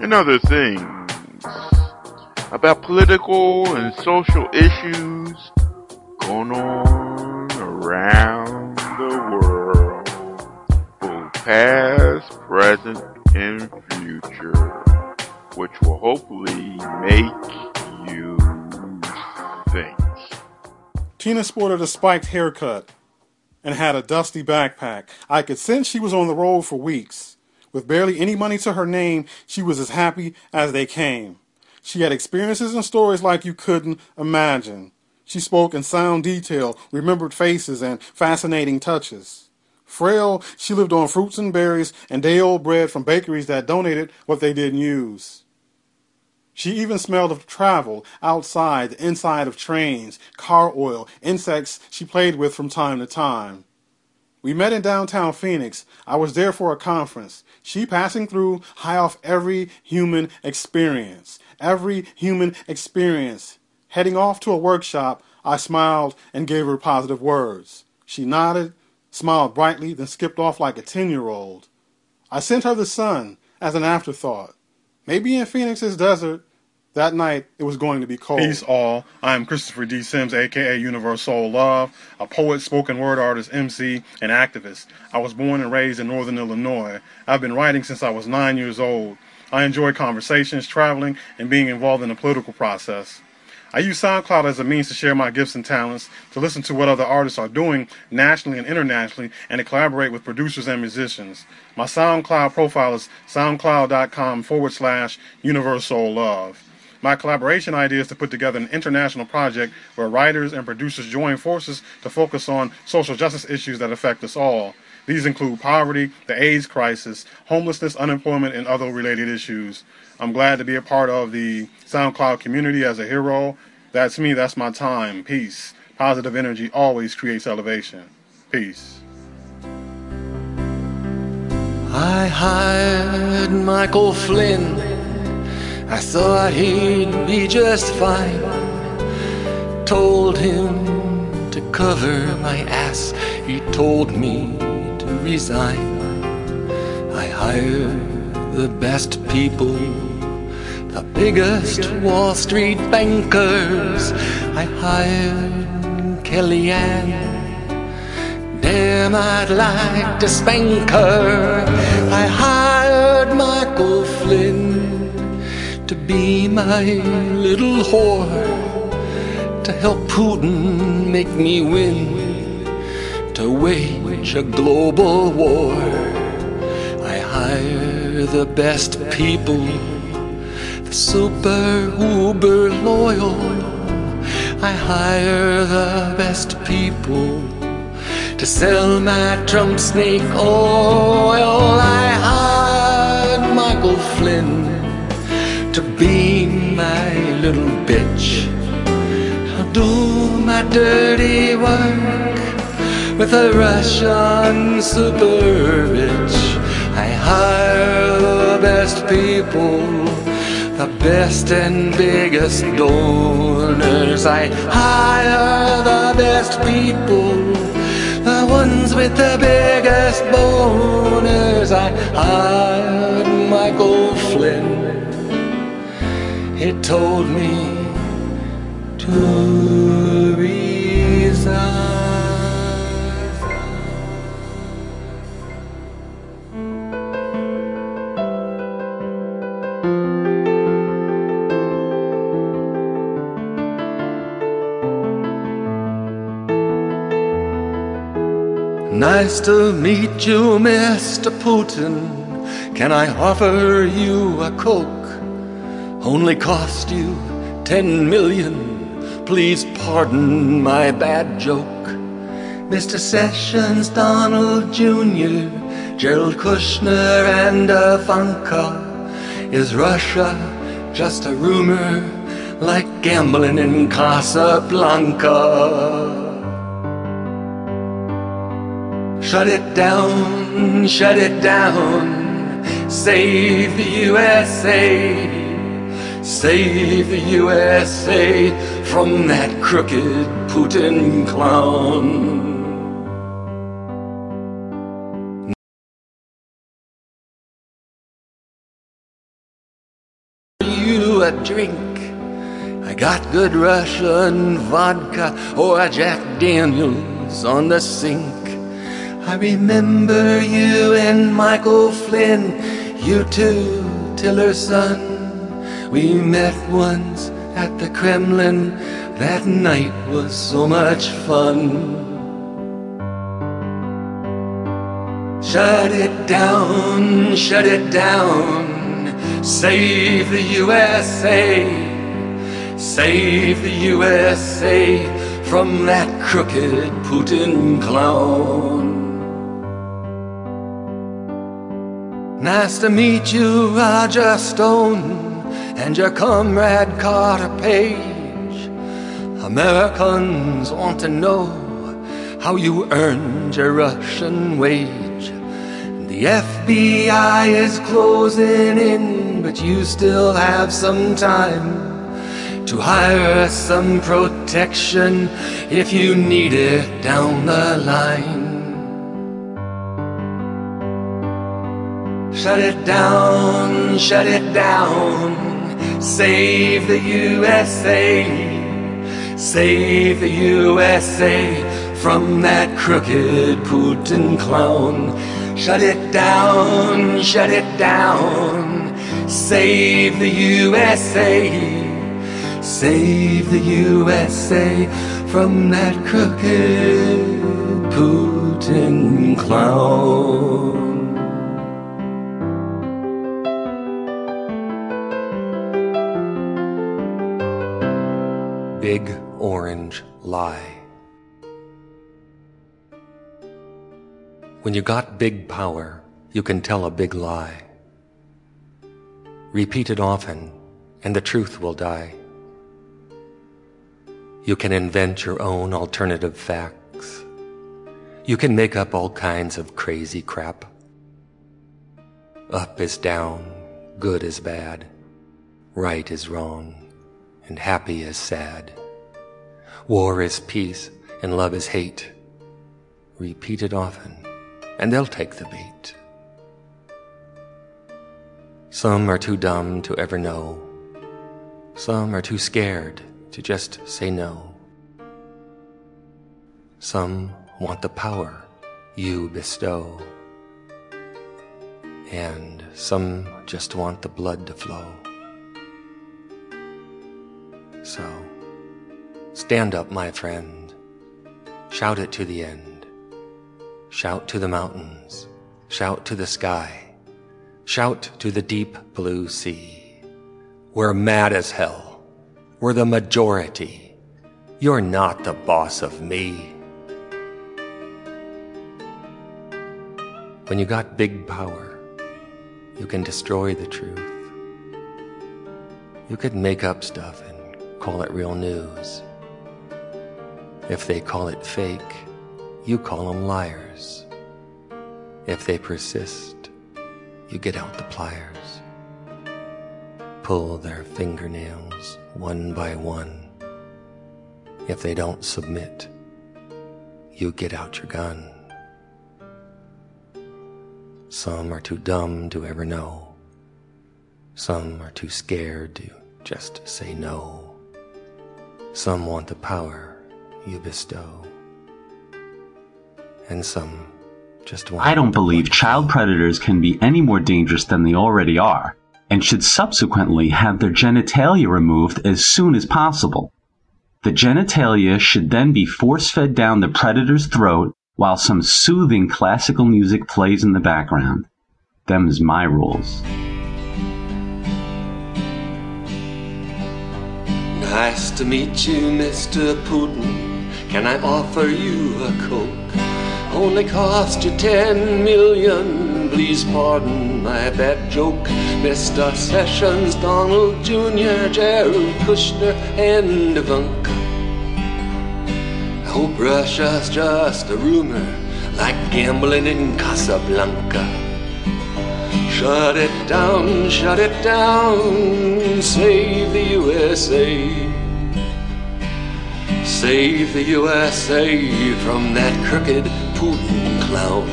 and other things about political and social issues going on around the world, both past, present, and future, which will hopefully make you think. Tina sported a spiked haircut and had a dusty backpack. I could sense she was on the road for weeks. With barely any money to her name, she was as happy as they came. She had experiences and stories like you couldn't imagine. She spoke in sound detail, remembered faces, and fascinating touches. Frail, she lived on fruits and berries and day old bread from bakeries that donated what they didn't use. She even smelled of travel outside, the inside of trains, car oil, insects she played with from time to time. We met in downtown Phoenix. I was there for a conference. She passing through high off every human experience. Every human experience. Heading off to a workshop, I smiled and gave her positive words. She nodded, smiled brightly, then skipped off like a 10 year old. I sent her the sun as an afterthought. Maybe in Phoenix's desert, that night, it was going to be cold. Peace all. I am Christopher D. Sims, aka Universal Love, a poet, spoken word artist, MC, and activist. I was born and raised in northern Illinois. I've been writing since I was nine years old. I enjoy conversations, traveling, and being involved in the political process. I use SoundCloud as a means to share my gifts and talents, to listen to what other artists are doing nationally and internationally, and to collaborate with producers and musicians. My SoundCloud profile is soundcloud.com forward slash universal love. My collaboration idea is to put together an international project where writers and producers join forces to focus on social justice issues that affect us all. These include poverty, the AIDS crisis, homelessness, unemployment, and other related issues. I'm glad to be a part of the SoundCloud community as a hero. That's me, that's my time. Peace. Positive energy always creates elevation. Peace. I hired Michael Flynn. I thought he'd be just fine. Told him to cover my ass. He told me to resign. I hired the best people, the biggest Wall Street bankers. I hired Kellyanne. Damn, I'd like to spank her. I hired Michael be my little whore, to help Putin make me win, to wage a global war. I hire the best people, the super uber loyal. I hire the best people to sell my Trump snake oil. I hired Michael Flynn to be my little bitch. I'll do my dirty work with a Russian super. I hire the best people, the best and biggest donors. I hire the best people, the ones with the biggest boners. I hired Michael Flynn it told me to resign. Nice to meet you, Mr. Putin. Can I offer you a coke? Only cost you ten million. Please pardon my bad joke. Mr. Sessions, Donald Jr., Jared Kushner, and Ivanka. Is Russia just a rumor like gambling in Casablanca? Shut it down, shut it down. Save the USA. Save the USA from that crooked Putin clown. You a drink. I got good Russian vodka or a Jack Daniels on the sink. I remember you and Michael Flynn, you too, Tillerson. We met once at the Kremlin. That night was so much fun. Shut it down, shut it down. Save the USA. Save the USA from that crooked Putin clown. Nice to meet you, Roger Stone, and your comrade Carter Page. Americans want to know how you earned your Russian wage. The FBI is closing in, but you still have some time to hire some protection if you need it down the line. Shut it down, shut it down. Save the USA. Save the USA from that crooked Putin clown. Shut it down, shut it down. Save the USA. Save the USA from that crooked Putin clown. Lie. When you got big power, you can tell a big lie. Repeat it often, and the truth will die. You can invent your own alternative facts. You can make up all kinds of crazy crap. Up is down, good is bad, right is wrong, and happy is sad. War is peace, and love is hate. Repeat it often, and they'll take the bait. Some are too dumb to ever know. Some are too scared to just say no. Some want the power you bestow. And some just want the blood to flow. So, stand up, my friend. Shout it to the end. Shout to the mountains. Shout to the sky. Shout to the deep blue sea. We're mad as hell. We're the majority. You're not the boss of me. When you got big power, you can destroy the truth. You could make up stuff and call it real news. If they call it fake, you call them liars. If they persist, you get out the pliers. Pull their fingernails one by one. If they don't submit, you get out your gun. Some are too dumb to ever know. Some are too scared to just say no. Some want the power you bestow. And some just want. I don't believe child predators can be any more dangerous than they already are, and should subsequently have their genitalia removed as soon as possible. The genitalia should then be force fed down the predator's throat while some soothing classical music plays in the background. Them's my rules. Nice to meet you, Mr. Putin. Can I offer you a Coke? Only cost you ten million. Please pardon my bad joke. Mr. Sessions, Donald Jr., Jared Kushner, and Ivanka. I hope Russia's just a rumor, like gambling in Casablanca. Shut it down, shut it down, save the USA. Save the USA from that crooked Putin clown.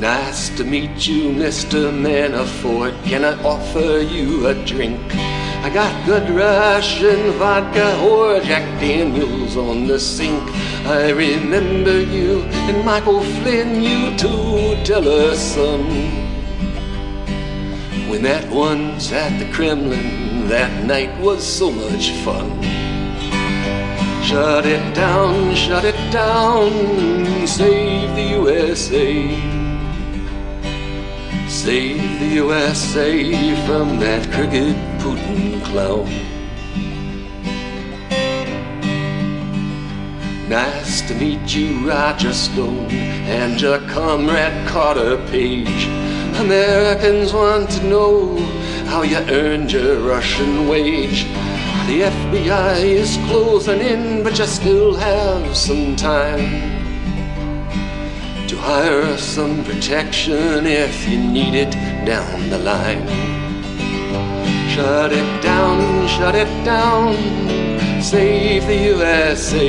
Nice to meet you, Mr. Manafort. Can I offer you a drink? I got good Russian vodka or Jack Daniels on the sink. I remember you and Michael Flynn, you too, tell us some. When that one's at the Kremlin, that night was so much fun. Shut it down, shut it down, save the USA. Save the USA from that crooked Putin clown. Nice to meet you, Roger Stone, and your comrade Carter Page. Americans want to know how you earned your Russian wage. The FBI is closing in, but you still have some time to hire some protection if you need it down the line. Shut it down, shut it down, save the USA.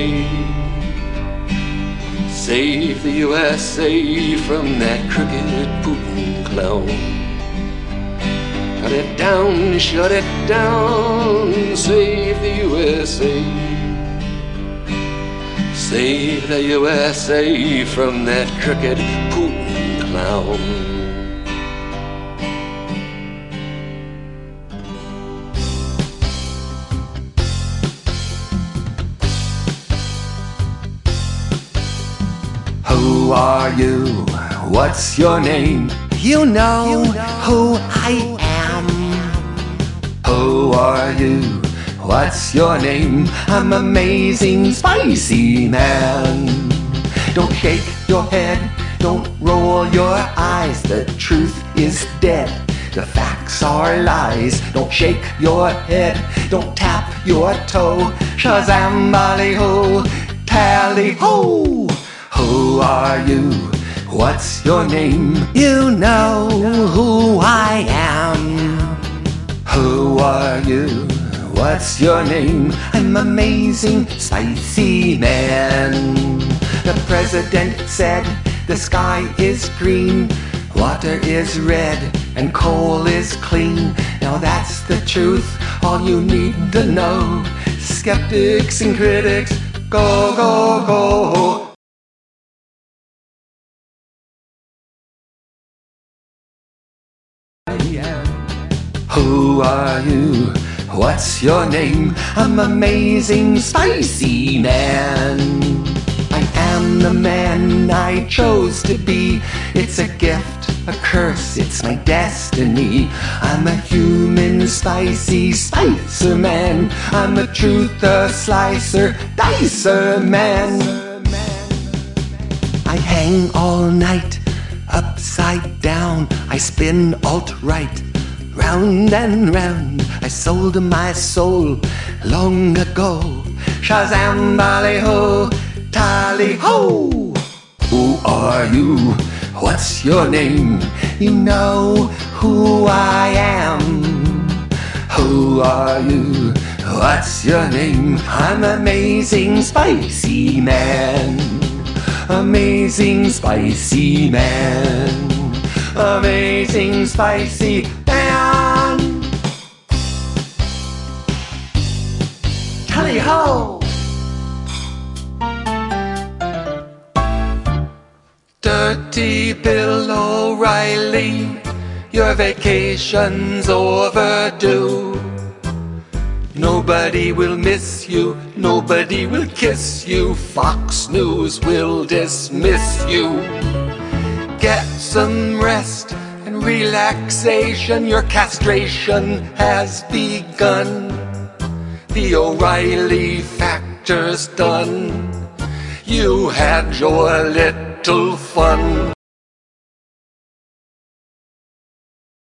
Save the USA from that crooked Putin clown. Shut it down, shut it down, save the USA. Save the USA from that crooked Putin clown. Who are you? What's your name? You know who I am. Who are you? What's your name? I'm amazing spicy man. Don't shake your head, don't roll your eyes. The truth is dead. The facts are lies. Don't shake your head, don't tap your toe. Shazam, bally ho, tally ho. Who are you? What's your name? You know who I am. Who are you? What's your name? I'm amazing, spicy man. The president said the sky is green, water is red, and coal is clean. Now that's the truth, all you need to know. Skeptics and critics, go, go, go. Who are you? What's your name? I'm amazing, spicy man. I am the man I chose to be. It's a gift, a curse, it's my destiny. I'm a human, spicy spicer man. I'm a slicer, dicer man. I hang all night, upside down. I spin alt right, round and round. I sold my soul long ago. Shazam, bally ho, tally ho. Who are you? What's your name? You know who I am. Who are you? What's your name? I'm amazing, spicy man. Amazing spicy man. Amazing spicy man. Tally ho! Dirty Bill O'Reilly, your vacation's overdue. Nobody will miss you, nobody will kiss you. Fox News will dismiss you. Get some rest and relaxation. Your castration has begun. The O'Reilly factor's done. You had your little fun.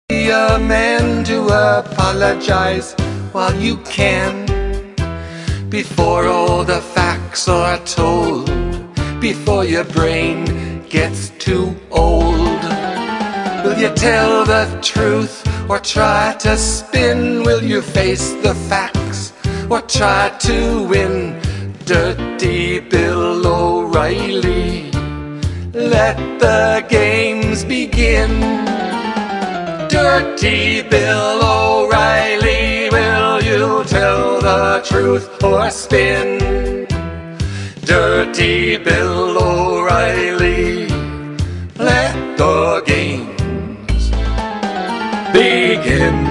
Be a man to apologize while you can Before all the facts are told Before your brain gets too old Will you tell the truth or try to spin? Will you face the facts or try to win? Dirty Bill O'Reilly Let the games begin Dirty Bill O'Reilly Will you tell the truth or spin? Dirty Bill O'Reilly Let the games begin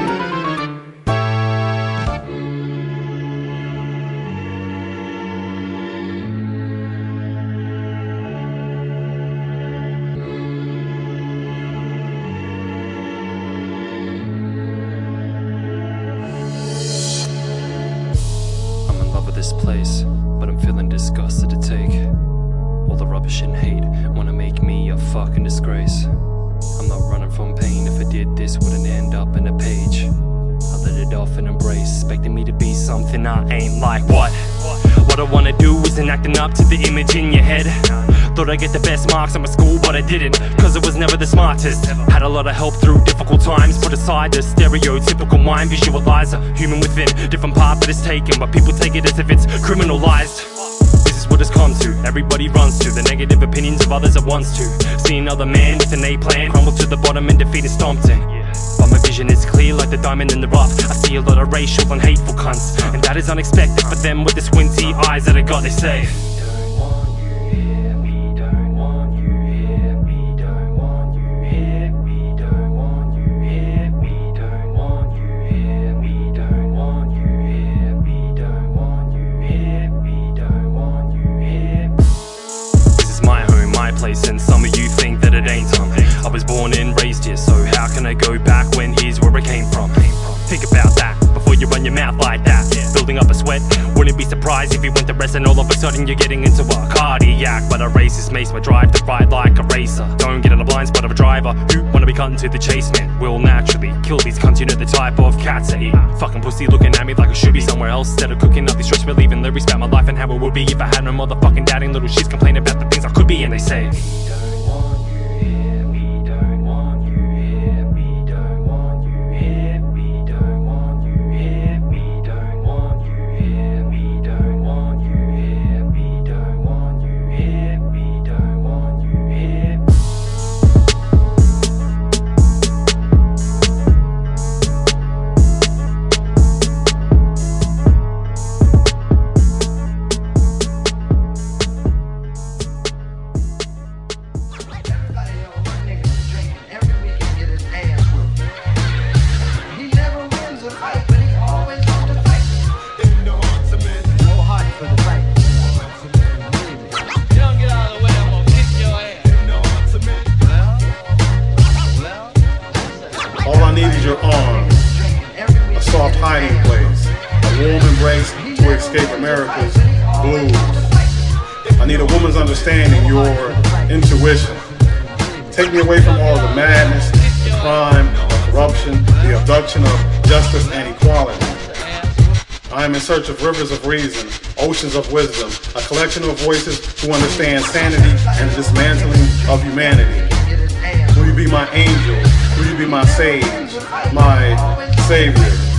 like. What? What I wanna do isn't acting up to the image in your head. Thought I'd get the best marks in my school, but I didn't, cause I was never the smartest. Had a lot of help through difficult times, put aside the stereotypical mind visualizer. Human within, different path that is taken, but people take it as if it's criminalized. This is what it's come to. Everybody runs to the negative opinions of others at once to see another man with an A plan crumble to the bottom and defeat in. But my vision is clear like the diamond in the rough. I see a lot of racial and hateful cunts, and that is unexpected for them with the squinty eyes that I got. They say. If you went the rest and all of a sudden you're getting into a cardiac. But a racist makes my drive to ride like a racer. Don't get in a blind spot of a driver who wanna be cutting to the chase, man. Will naturally kill these cunts, you know the type of cats that eat. Fucking pussy looking at me like I should be somewhere else instead of cooking up these stress relieving lyrics about my life and how it would be if I had no motherfucking doubting little shits complaining about the things I could be, and they say. Need a woman's understanding, your intuition. Take me away from all the madness, the crime, the corruption, the abduction of justice and equality. I am in search of rivers of reason, oceans of wisdom, a collection of voices who understand sanity and the dismantling of humanity. Will you be my angel? Will you be my sage, my savior?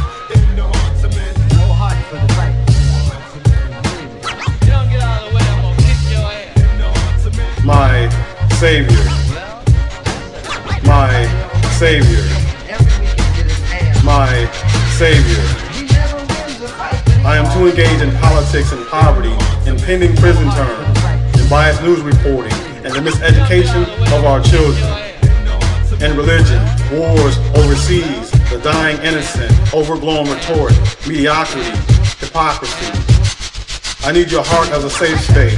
My savior, my savior, my savior. I am too engaged in politics and poverty, impending prison terms, in biased news reporting, and the miseducation of our children. And religion, wars overseas, the dying innocent, overblown rhetoric, mediocrity, hypocrisy. I need your heart as a safe space.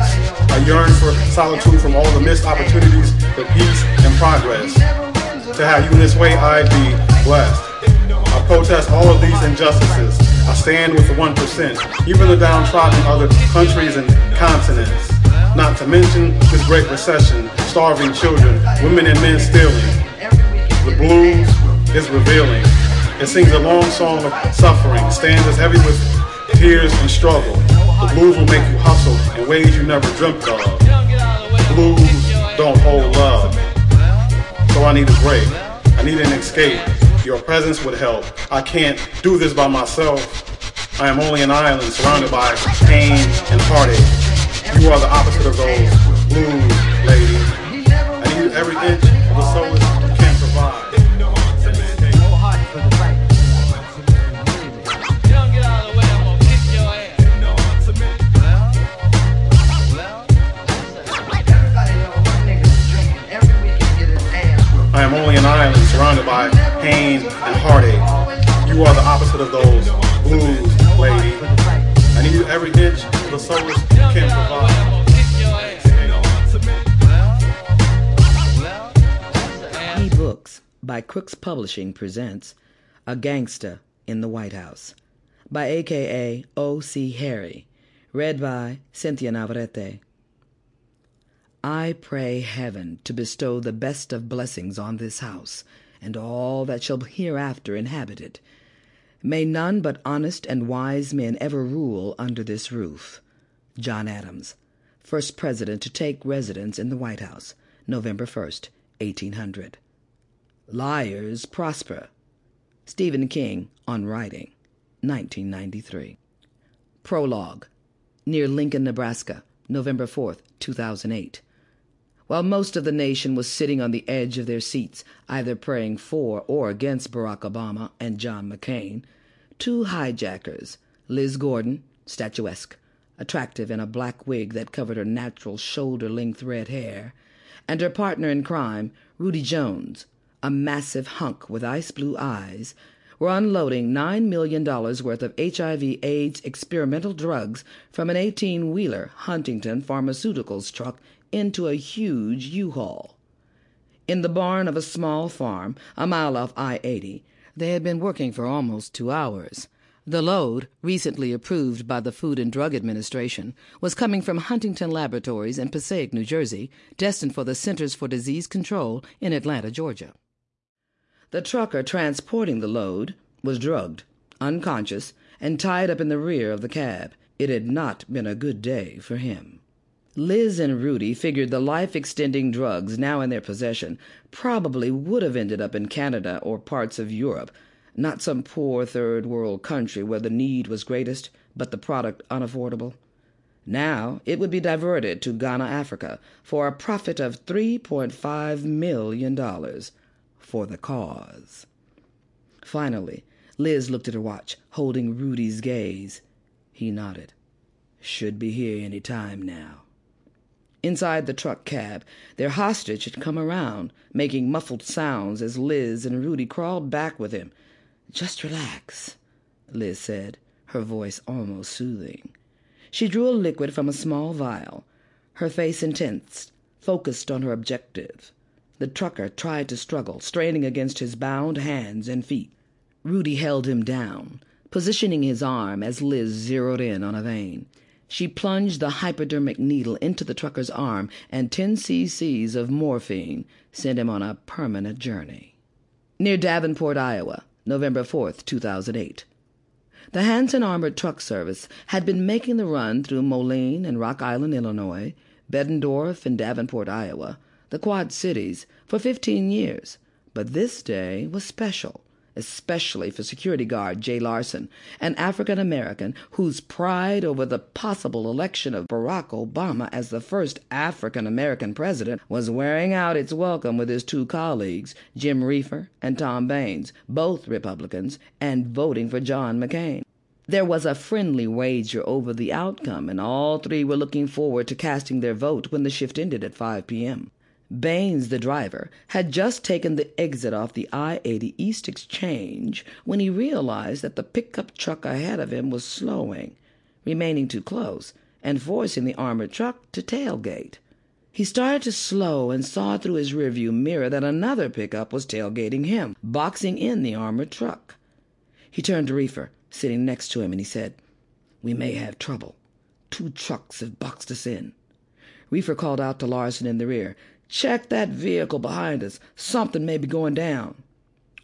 I yearn for solitude from all the missed opportunities for peace and progress. To have you in this way, I'd be blessed. I protest all of these injustices. I stand with the 1%, even the downtrodden other countries and continents. Not to mention this great recession, starving children, women and men stealing. The blues is revealing. It sings a long song of suffering, stands as heavy with tears and struggle. The blues will make you hustle in ways you never dreamt of. Blues don't hold love. So I need a break. I need an escape. Your presence would help. I can't do this by myself. I am only an island surrounded by pain and heartache. You are the opposite of those blues, lady. I need every inch of the solace pain and heartache. You are the opposite of those blues, lady. I need you every inch the you can provide. E-Books by Crooks Publishing presents A Gangsta in the White House by AKA O.C. Harry, read by Cynthia Navarrete. I pray heaven to bestow the best of blessings on this house and all that shall hereafter inhabit it. May none but honest and wise men ever rule under this roof. John Adams, first president to take residence in the White House, November 1st, 1800. Liars prosper. Stephen King on Writing, 1993. Prologue. Near Lincoln, Nebraska, November 4th, 2008. While most of the nation was sitting on the edge of their seats, either praying for or against Barack Obama and John McCain, two hijackers, Liz Gordon, statuesque, attractive in a black wig that covered her natural shoulder-length red hair, and her partner in crime, Rudy Jones, a massive hunk with ice-blue eyes, were unloading $9 million worth of HIV/AIDS experimental drugs from an 18-wheeler Huntington Pharmaceuticals truck into a huge U-Haul. In the barn of a small farm a mile off I-80, they had been working for almost two hours. The load, recently approved by the Food and Drug Administration, was coming from Huntington Laboratories in Passaic, New Jersey, destined for the Centers for Disease Control in Atlanta, Georgia. The trucker transporting the load was drugged, unconscious, and tied up in the rear of the cab. It had not been a good day for him. Liz and Rudy figured the life-extending drugs now in their possession probably would have ended up in Canada or parts of Europe, not some poor third-world country where the need was greatest, but the product unaffordable. Now it would be diverted to Ghana, Africa, for a profit of $3.5 million for the cause. Finally, Liz looked at her watch, holding Rudy's gaze. He nodded. Should be here any time now. Inside the truck cab, their hostage had come around, making muffled sounds as Liz and Rudy crawled back with him. Just relax, Liz said, her voice almost soothing. She drew a liquid from a small vial, her face intense, focused on her objective. The trucker tried to struggle, straining against his bound hands and feet. Rudy held him down, positioning his arm as Liz zeroed in on a vein. She plunged the hypodermic needle into the trucker's arm, and 10 cc's of morphine sent him on a permanent journey. Near Davenport, Iowa, November 4, 2008. The Hanson Armored Truck Service had been making the run through Moline and Rock Island, Illinois, Bettendorf and Davenport, Iowa, the Quad Cities, for 15 years, but this day was special especially for security guard Jay Larson, an African American whose pride over the possible election of Barack Obama as the first African American president was wearing out its welcome with his two colleagues, Jim Reefer and Tom Baines, both Republicans, and voting for John McCain. There was a friendly wager over the outcome, and all three were looking forward to casting their vote when the shift ended at 5 p.m. Baines, the driver, had just taken the exit off the I 80 East Exchange when he realized that the pickup truck ahead of him was slowing. remaining too close and forcing the armored truck to tailgate. He started to slow and saw through his rearview mirror that another pickup was tailgating him, boxing in the armored truck. He turned to Reefer, sitting next to him, and he said, We may have trouble. Two trucks have boxed us in. Reefer called out to Larson in the rear, Check that vehicle behind us. Something may be going down.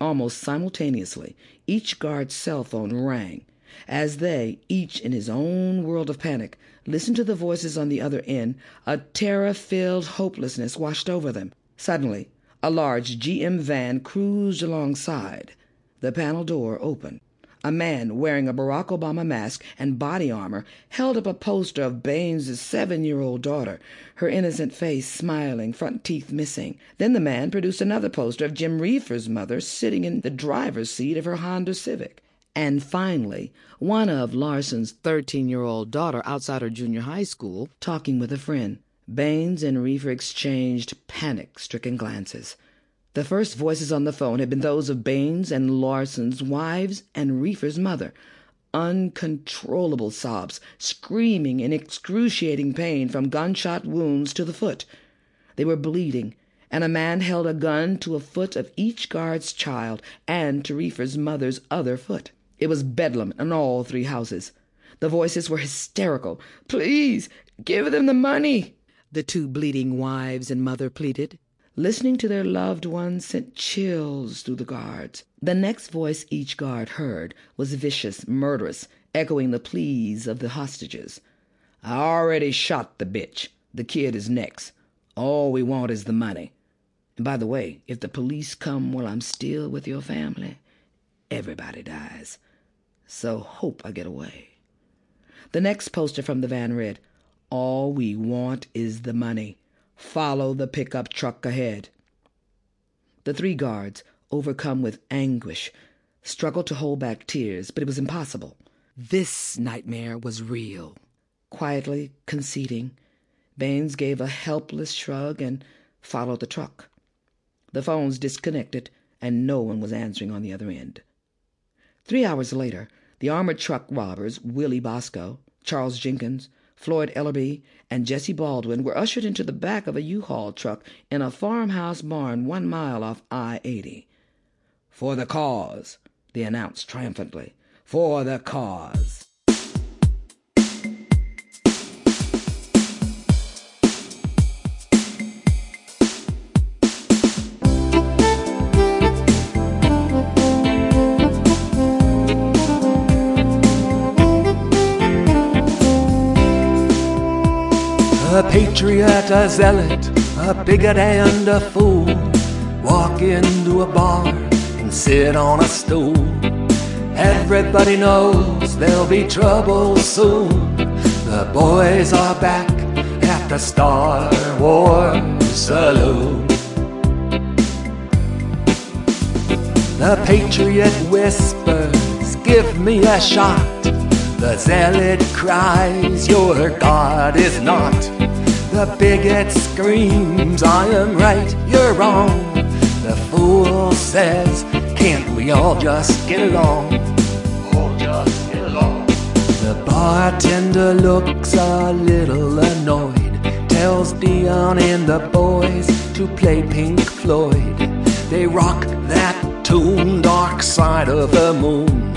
Almost simultaneously, each guard's cell phone rang. As they, each in his own world of panic, listened to the voices on the other end, a terror filled hopelessness washed over them. Suddenly, a large GM van cruised alongside. The panel door opened. A man wearing a Barack Obama mask and body armor held up a poster of Baines' seven year old daughter, her innocent face smiling, front teeth missing. Then the man produced another poster of Jim Reefer's mother sitting in the driver's seat of her Honda Civic. And finally, one of Larson's 13 year old daughter outside her junior high school talking with a friend. Baines and Reefer exchanged panic stricken glances. The first voices on the phone had been those of Baines and Larson's wives and Reefer's mother. Uncontrollable sobs, screaming in excruciating pain from gunshot wounds to the foot. They were bleeding, and a man held a gun to a foot of each guard's child and to Reefer's mother's other foot. It was bedlam in all three houses. The voices were hysterical. Please, give them the money, the two bleeding wives and mother pleaded. Listening to their loved ones sent chills through the guards. The next voice each guard heard was vicious, murderous, echoing the pleas of the hostages. I already shot the bitch. The kid is next. All we want is the money. And by the way, if the police come while I'm still with your family, everybody dies. So hope I get away. The next poster from the van read, All we want is the money. Follow the pickup truck ahead. The three guards, overcome with anguish, struggled to hold back tears, but it was impossible. This nightmare was real. Quietly conceding, Baines gave a helpless shrug and followed the truck. The phones disconnected, and no one was answering on the other end. Three hours later, the armored truck robbers, Willie Bosco, Charles Jenkins, Floyd Ellerby, and Jesse Baldwin were ushered into the back of a U-Haul truck in a farmhouse barn one mile off I-80. For the cause, they announced triumphantly. For the cause. A patriot, a zealot, a bigot and a fool. Walk into a bar and sit on a stool. Everybody knows there'll be trouble soon. The boys are back at the Star Wars Saloon. The patriot whispers, give me a shot. The zealot cries, Your God is not. The bigot screams, I am right, you're wrong. The fool says, Can't we all just get along? All just get along. The bartender looks a little annoyed, tells Dion and the boys to play Pink Floyd. They rock that tune, Dark Side of the Moon.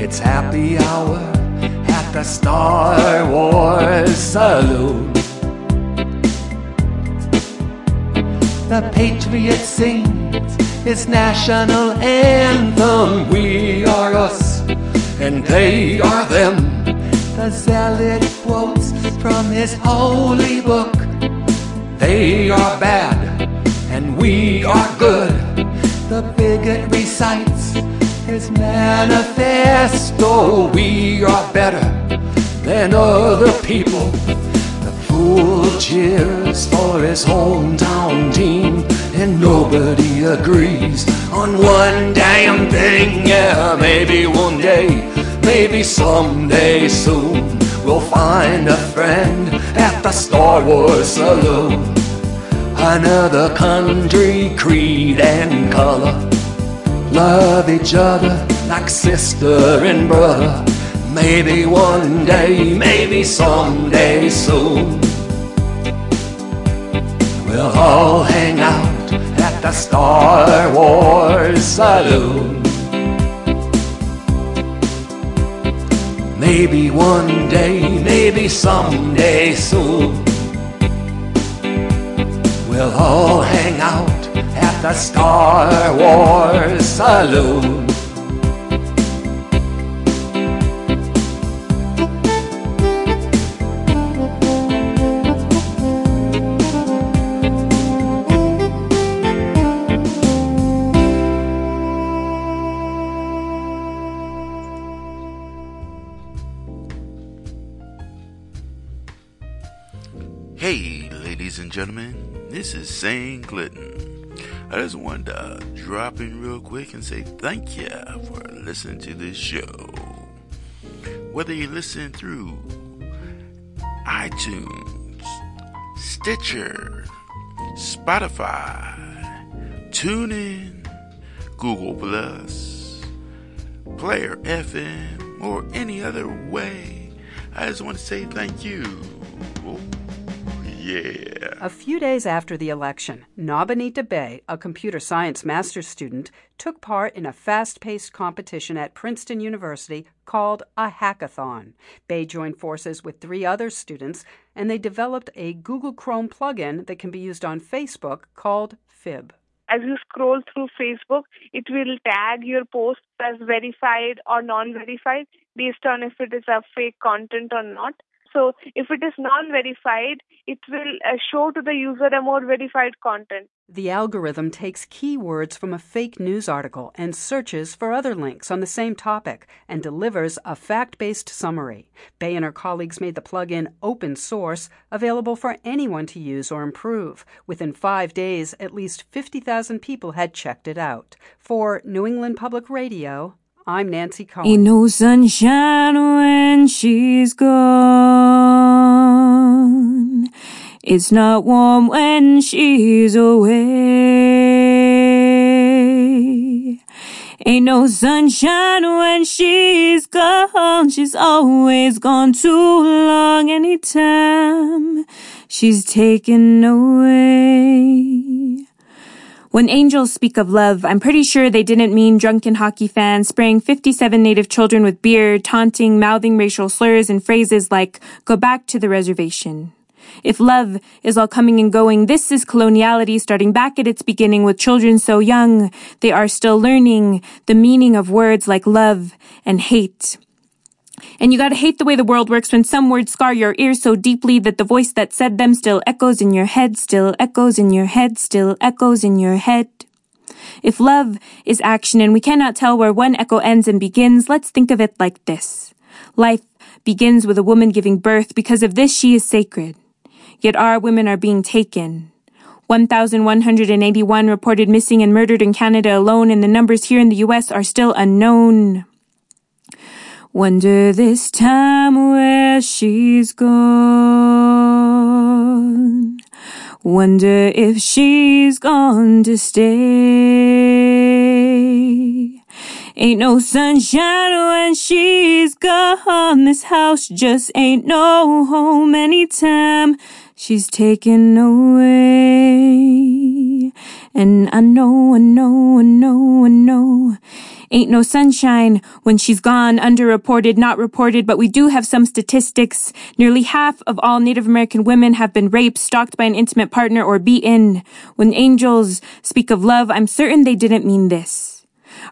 It's happy hour at the Star Wars Saloon. The Patriot sings its national anthem. We are us, and they are them. The zealot quotes from his holy book. They are bad, and we are good. The bigot recites his manifesto. We are better than other people. The cheers for his hometown team, and nobody agrees on one damn thing. Yeah, maybe one day, maybe someday soon, we'll find a friend at the Star Wars Saloon. Another country, creed, and color love each other like sister and brother. Maybe one day, maybe someday soon. We'll all hang out at the Star Wars Saloon. Maybe one day, maybe someday soon. We'll all hang out at the Star Wars Saloon. This is Saint Clinton. I just wanted to drop in real quick and say thank you for listening to this show. Whether you listen through iTunes, Stitcher, Spotify, TuneIn, Google Play, Player FM, or any other way, I just want to say thank you. Yeah. A few days after the election, Nabanita De, a computer science master's student, took part in a fast paced competition at Princeton University called a hackathon. De joined forces with three other students and they developed a Google Chrome plugin that can be used on Facebook called Fib. As you scroll through Facebook, it will tag your posts as verified or non verified based on if it is a fake content or not. So if it is non-verified, it will uh, show to the user a more verified content. The algorithm takes keywords from a fake news article and searches for other links on the same topic and delivers a fact based summary. De and her colleagues made the plugin open source, available for anyone to use or improve. Within five days, at least 50,000 people had checked it out. For New England Public Radio, I'm Nancy Cohen. Ain't no sunshine when she's gone. It's not warm when she's away. Ain't no sunshine when she's gone. She's always gone too long anytime she's taken away. When angels speak of love, I'm pretty sure they didn't mean drunken hockey fans spraying 57 native children with beer, taunting, mouthing racial slurs and phrases like, go back to the reservation. If love is all coming and going, this is coloniality starting back at its beginning with children so young they are still learning the meaning of words like love and hate. And you gotta hate the way the world works when some words scar your ears so deeply that the voice that said them still echoes in your head, still echoes in your head, still echoes in your head. If love is action and we cannot tell where one echo ends and begins, let's think of it like this. Life begins with a woman giving birth. Because of this, she is sacred. Yet our women are being taken. 1,181 reported missing and murdered in Canada alone, and the numbers here in the US are still unknown. Wonder this time where she's gone. Wonder if she's gone to stay. Ain't no sunshine when she's gone. This house just ain't no home anytime she's taken away. And I know, I know, I know, I know. Ain't no sunshine when she's gone, underreported, not reported, but we do have some statistics. Nearly half of all Native American women have been raped, stalked by an intimate partner, or beaten. When angels speak of love, I'm certain they didn't mean this.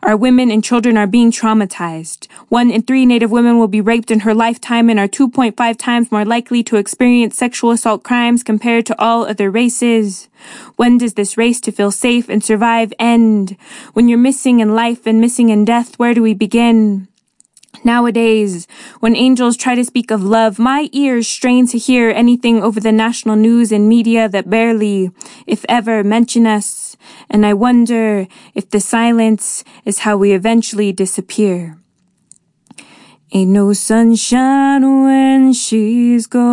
Our women and children are being traumatized. One in three Native women will be raped in her lifetime and are 2.5 times more likely to experience sexual assault crimes compared to all other races. When does this race to feel safe and survive end? When you're missing in life and missing in death, where do we begin? Nowadays, when angels try to speak of love, my ears strain to hear anything over the national news and media that barely, if ever, mention us, and I wonder if the silence is how we eventually disappear. Ain't no sunshine when she's gone.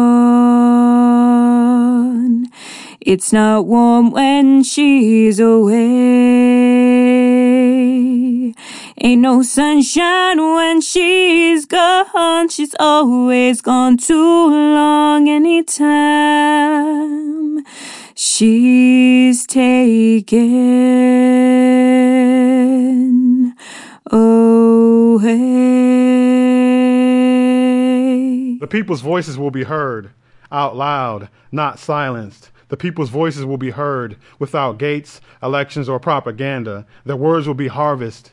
It's not warm when she's away. Ain't no sunshine when she's gone. She's always gone too long anytime. She's taken away. The people's voices will be heard out loud, not silenced. The people's voices will be heard without gates, elections, or propaganda. Their words will be harvest,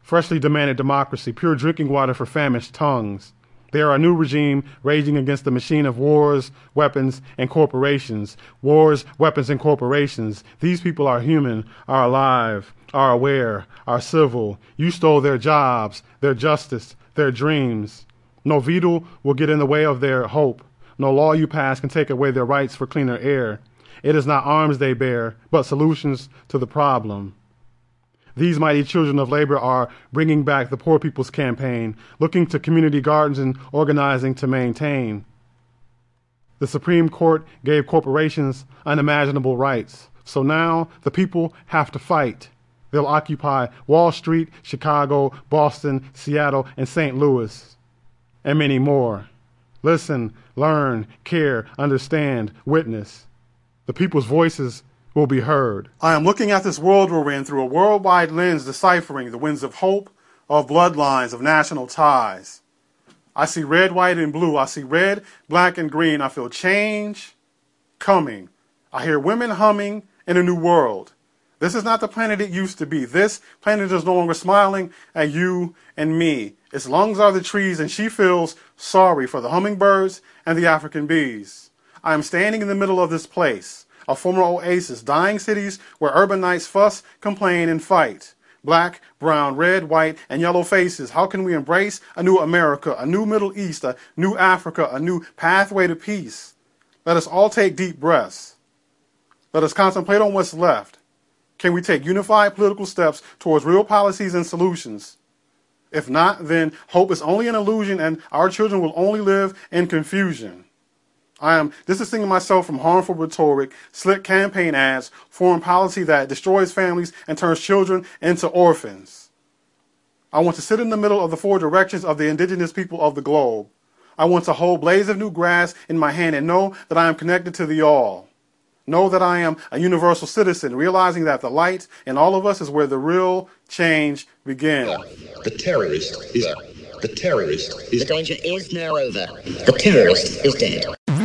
freshly demanded democracy, pure drinking water for famished tongues. They are a new regime raging against the machine of wars, weapons, and corporations. Wars, weapons, and corporations. These people are human, are alive, are aware, are civil. You stole their jobs, their justice, their dreams. No veto will get in the way of their hope. No law you pass can take away their rights for cleaner air. It is not arms they bear, but solutions to the problem. These mighty children of labor are bringing back the Poor People's Campaign, looking to community gardens and organizing to maintain. The Supreme Court gave corporations unimaginable rights. So now the people have to fight. They'll occupy Wall Street, Chicago, Boston, Seattle, and St. Louis, and many more. Listen, learn, care, understand, witness. The people's voices will be heard. I am looking at this world we're in through a worldwide lens deciphering the winds of hope, of bloodlines, of national ties. I see red, white, and blue. I see red, black, and green. I feel change coming. I hear women humming in a new world. This is not the planet it used to be. This planet is no longer smiling at you and me. Its lungs are the trees, and she feels sorry for the hummingbirds and the African bees. I am standing in the middle of this place, a former oasis, dying cities where urbanites fuss, complain, and fight. Black, brown, red, white, and yellow faces. How can we embrace a new America, a new Middle East, a new Africa, a new pathway to peace? Let us all take deep breaths. Let us contemplate on what's left. Can we take unified political steps towards real policies and solutions? If not, then hope is only an illusion and our children will only live in confusion. I am distancing myself from harmful rhetoric, slick campaign ads, foreign policy that destroys families and turns children into orphans. I want to sit in the middle of the four directions of the indigenous people of the globe. I want to hold blades of new grass in my hand and know that I am connected to the all. Know that I am a universal citizen, realizing that the light in all of us is where the real change begins. The terrorist is the terrorist is the danger is now over. The terrorist is dead.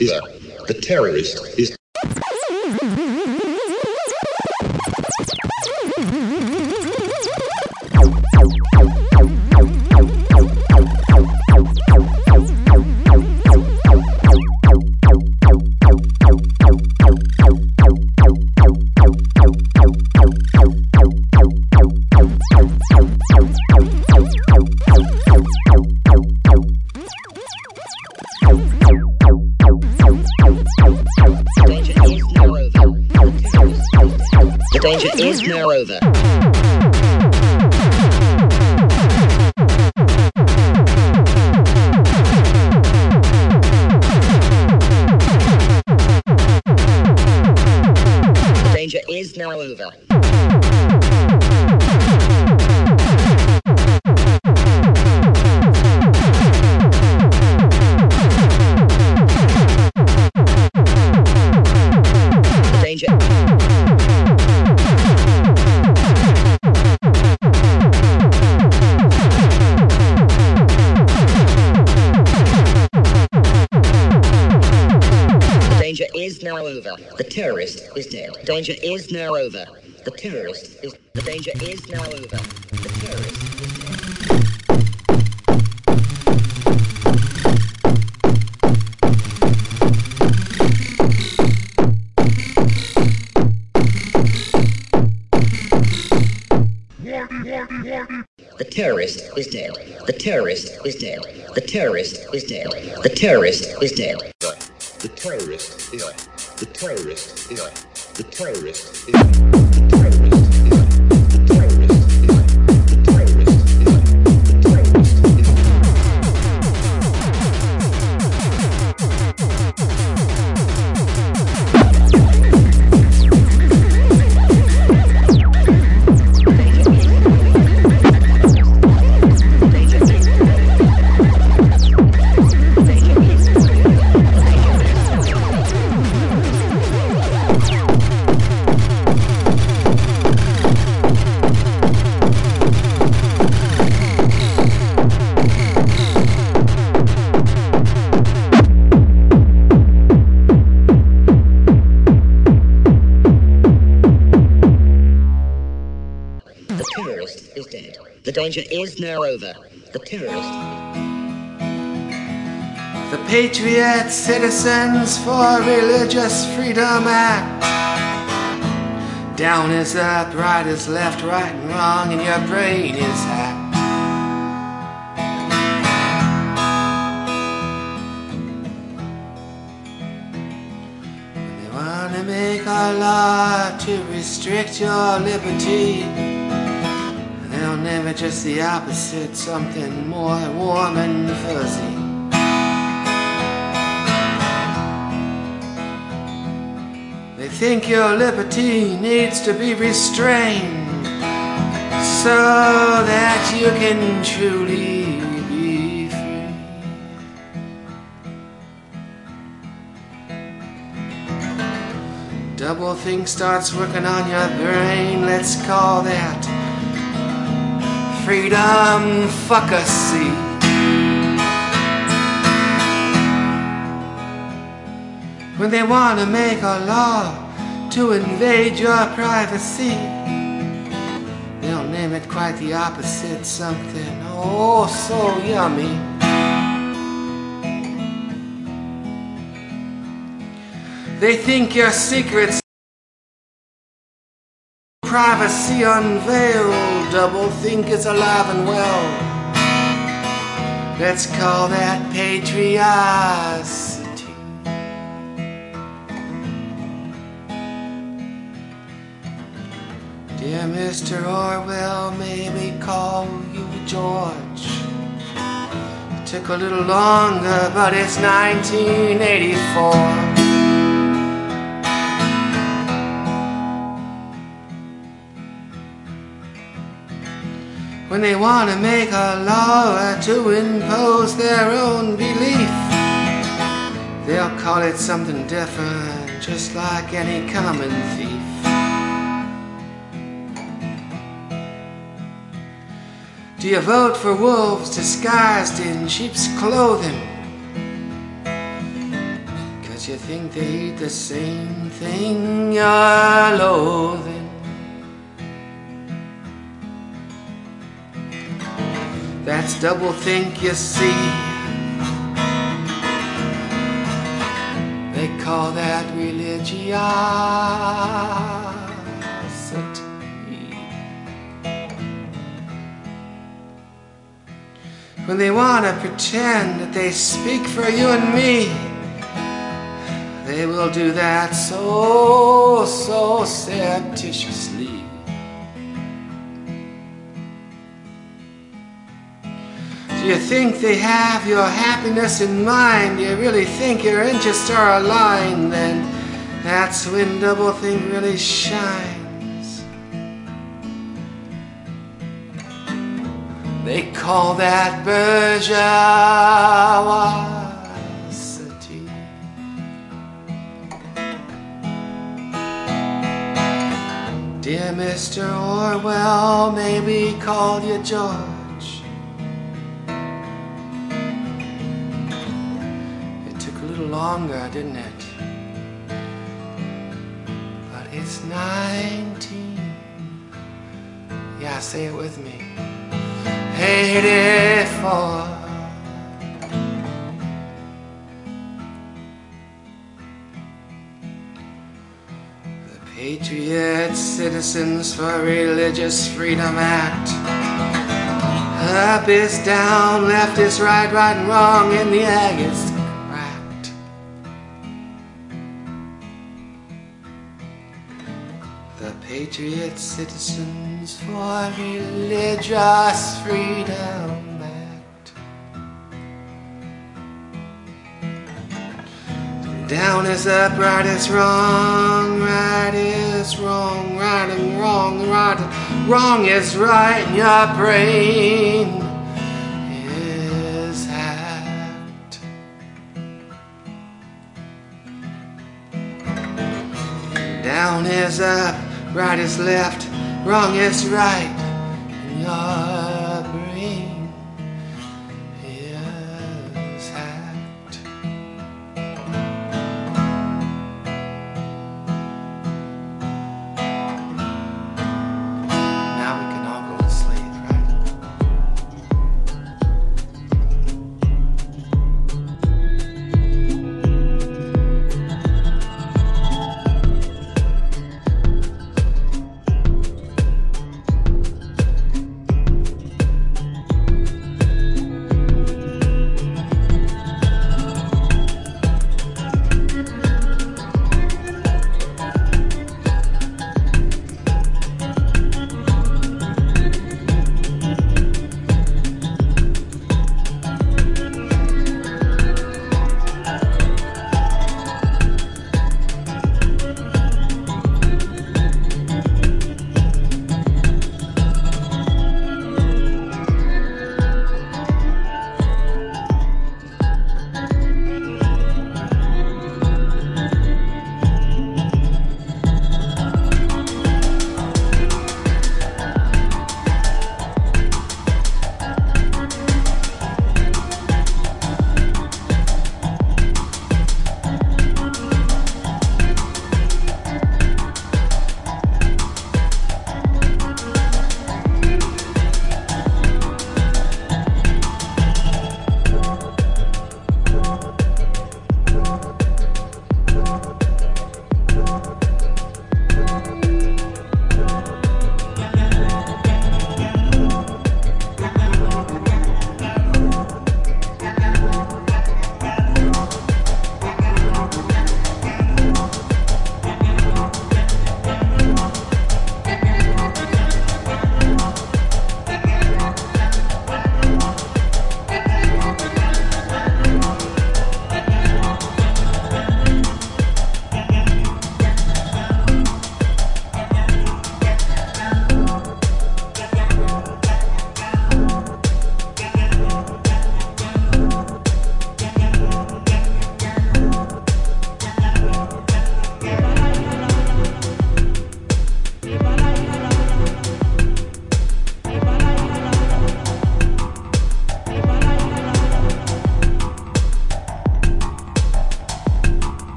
is the terrorist is is now over. The terrorist is... The danger is now over. The terrorist is... The terrorist is dead. The terrorist is dead. The terrorist is dead. The terrorist is dead. The terrorist is dead. The terrorist is dead. The danger is now over. The terrorist. The Patriot Citizens for Religious Freedom Act. Down is up, right is left, right and wrong, and your brain is hacked. Make a law to restrict your liberty. It just the opposite, something more warm and fuzzy. They think your liberty needs to be restrained so that you can truly be free. Double think starts working on your brain, let's call that freedom fuckacy. when they want to make a law to invade your privacy. They'll name it quite the opposite, something oh so yummy. They think your secrets privacy unveiled, double think is alive and well. Let's call that patriots. Dear Mr. Orwell, maybe call you George. It took a little longer, but it's 1984. When they want to make a law to impose their own belief, they'll call it something different, just like any common thief. Do you vote for wolves disguised in sheep's clothing? Cause you think they eat the same thing you're loathing. That's double think you see. They call that religiosity. when they want to pretend that they speak for you and me. They will do that so, so surreptitiously. You think they have your happiness in mind? You really think your interests are aligned? Then that's when double think really shines. They call that bourgeoisie. Dear Mr. Orwell, maybe call you George. Longer, didn't it? But it's 19. Yeah, say it with me. 84. The Patriot Citizens for Religious Freedom Act Up is down, left is right, right and wrong, in the egg Patriot Citizens for Religious Freedom Act. Down is up, right is wrong, right is wrong, right and wrong, right and wrong is right, and your brain. Down is up, right is left, wrong is right, and your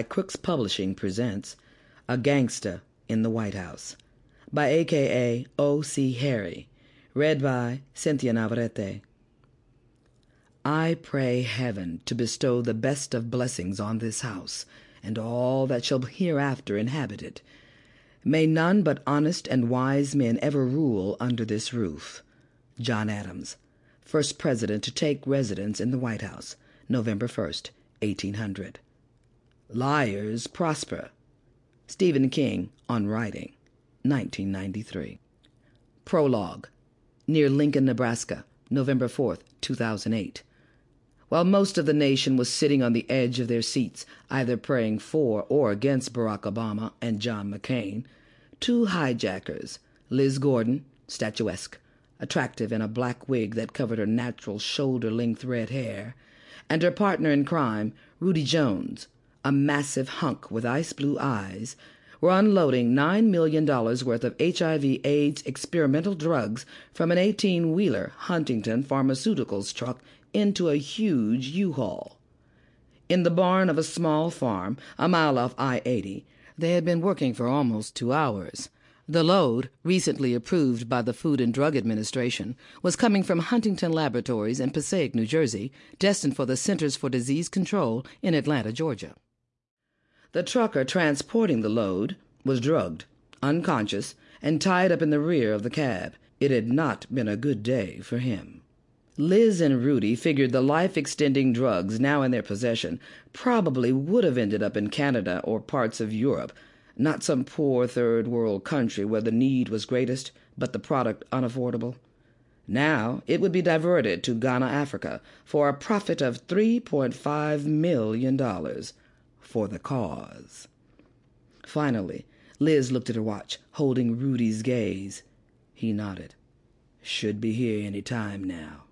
by Crooks Publishing presents A Gangsta in the White House by AKA O.C. Harry, read by Cynthia Navarrete. I pray heaven to bestow the best of blessings on this house and all that shall hereafter inhabit it. May none but honest and wise men ever rule under this roof. John Adams, first president to take residence in the White House, November 1st, 1800. Liars prosper. Stephen King on Writing, 1993. Prologue. Near Lincoln, Nebraska, November 4th, 2008. While most of the nation was sitting on the edge of their seats, either praying for or against Barack Obama and John McCain, two hijackers, Liz Gordon, statuesque, attractive in a black wig that covered her natural shoulder length red hair, and her partner in crime, Rudy Jones, a massive hunk with ice blue eyes, were unloading $9 million worth of HIV AIDS experimental drugs from an 18 wheeler Huntington Pharmaceuticals truck into a huge U-Haul. In the barn of a small farm a mile off I 80, they had been working for almost two hours. The load, recently approved by the Food and Drug Administration, was coming from Huntington Laboratories in Passaic, New Jersey, destined for the Centers for Disease Control in Atlanta, Georgia. The trucker transporting the load was drugged, unconscious, and tied up in the rear of the cab. It had not been a good day for him. Liz and Rudy figured the life extending drugs now in their possession probably would have ended up in Canada or parts of Europe, not some poor third world country where the need was greatest, but the product unaffordable. Now it would be diverted to Ghana, Africa, for a profit of $3.5 million for the cause. Finally, Liz looked at her watch, holding Rudy's gaze. He nodded. Should be here any time now.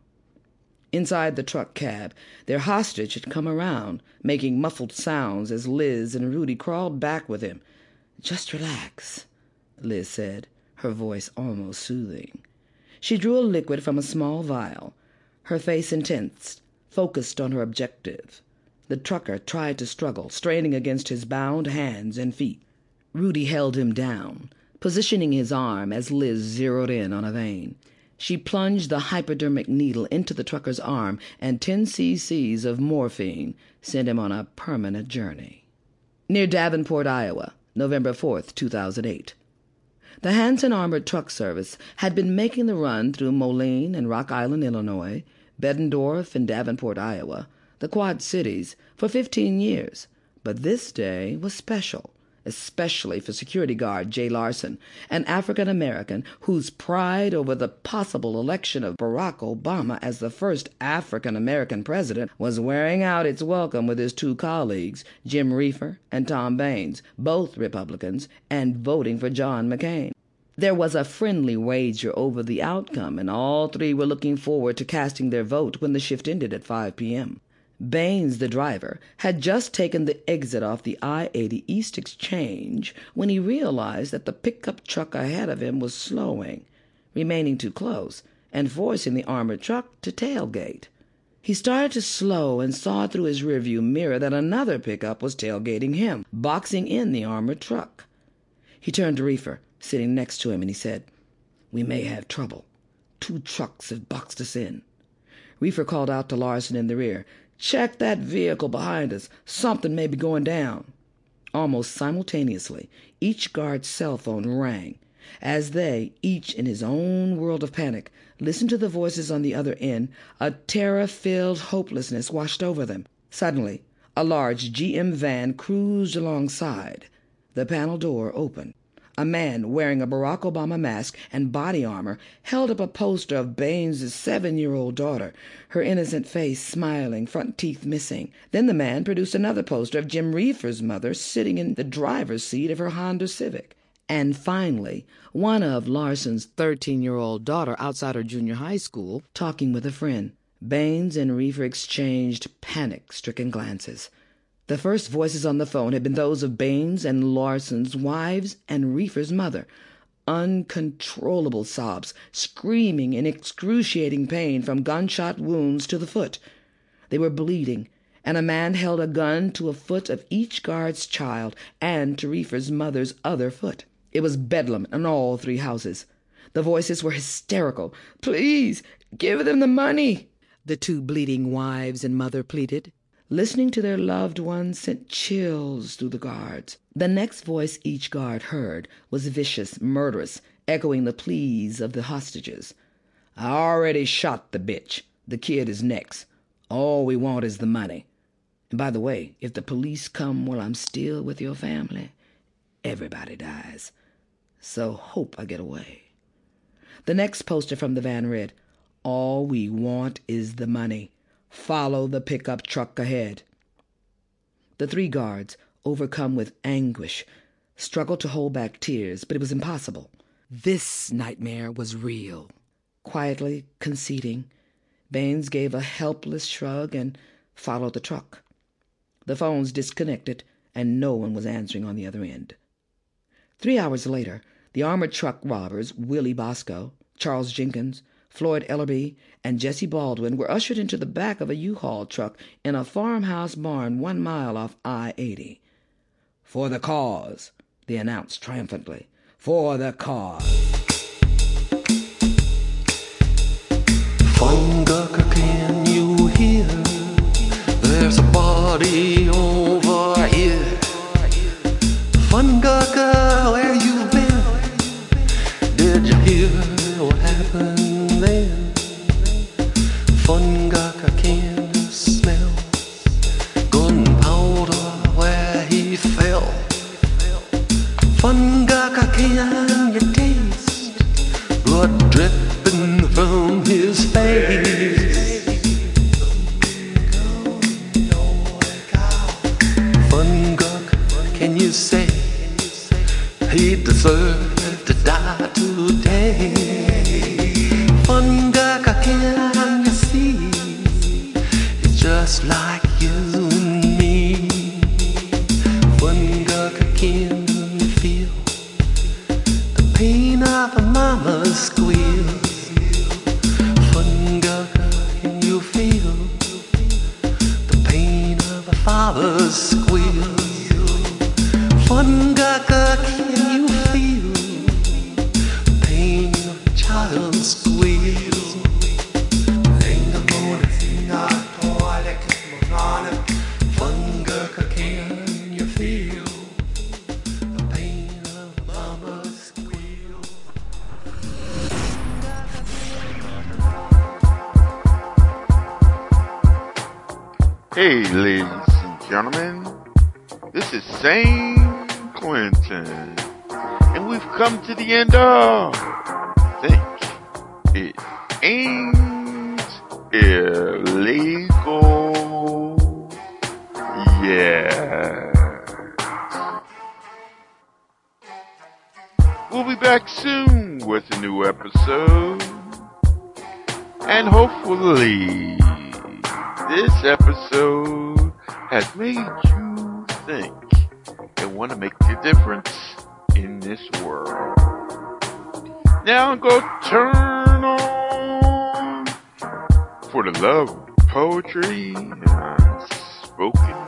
Inside the truck cab, their hostage had come around, making muffled sounds as Liz and Rudy crawled back with him. Just relax, Liz said, her voice almost soothing. She drew a liquid from a small vial, her face intense, focused on her objective. The trucker tried to struggle, straining against his bound hands and feet. Rudy held him down, positioning his arm as Liz zeroed in on a vein. She plunged the hypodermic needle into the trucker's arm, and 10 cc's of morphine sent him on a permanent journey. Near Davenport, Iowa, November 4th, 2008. The Hanson Armored Truck Service had been making the run through Moline and Rock Island, Illinois, Bettendorf and Davenport, Iowa, the Quad Cities, for 15 years, but this day was special, especially for security guard Jay Larson, an African American whose pride over the possible election of Barack Obama as the first African American president was wearing out its welcome with his two colleagues, Jim Reefer and Tom Baines, both Republicans, and voting for John McCain. There was a friendly wager over the outcome, and all three were looking forward to casting their vote when the shift ended at 5 p.m. Baines, the driver, had just taken the exit off the I 80 East Exchange when he realized that the pickup truck ahead of him was slowing, remaining too close, and forcing the armored truck to tailgate. He started to slow and saw through his rearview mirror that another pickup was tailgating him, boxing in the armored truck. He turned to Reefer, sitting next to him, and he said, We may have trouble. Two trucks have boxed us in. Reefer called out to Larson in the rear, Check that vehicle behind us. Something may be going down. Almost simultaneously, each guard's cell phone rang. As they, each in his own world of panic, listened to the voices on the other end, a terror filled hopelessness washed over them. Suddenly, a large GM van cruised alongside. The panel door opened. A man wearing a Barack Obama mask and body armor held up a poster of Baines's seven year old daughter, her innocent face smiling, front teeth missing. Then the man produced another poster of Jim Reefer's mother sitting in the driver's seat of her Honda Civic. And finally, one of Larson's 13 year old daughter outside her junior high school talking with a friend. Baines and Reefer exchanged panic stricken glances. The first voices on the phone had been those of Baines and Larson's wives and Reefer's mother. Uncontrollable sobs, screaming in excruciating pain from gunshot wounds to the foot. They were bleeding, and a man held a gun to a foot of each guard's child and to Reefer's mother's other foot. It was bedlam in all three houses. The voices were hysterical. Please, give them the money, the two bleeding wives and mother pleaded. Listening to their loved ones sent chills through the guards. The next voice each guard heard was vicious, murderous, echoing the pleas of the hostages. I already shot the bitch. The kid is next. All we want is the money. And by the way, if the police come while I'm still with your family, everybody dies. So hope I get away. The next poster from the van read, All we want is the money. Follow the pickup truck ahead. The three guards, overcome with anguish, struggled to hold back tears, but it was impossible. This nightmare was real. Quietly conceding, Baines gave a helpless shrug and followed the truck. The phones disconnected, and no one was answering on the other end. Three hours later, the armored truck robbers, Willie Bosco, Charles Jenkins, Floyd Ellerby, and Jesse Baldwin, were ushered into the back of a U-Haul truck in a farmhouse barn one mile off I-80. For the cause, they announced triumphantly. For the cause. Fungucker, can you hear? There's a body over Hey, ladies and gentlemen, this is St. Clinton, and we've come to the end of Think It Ain't Illegal. Yeah. We'll be back soon with a new episode, and hopefully, this episode has made you think and want to make a difference in this world. Now go turn on for the love of poetry and spoken.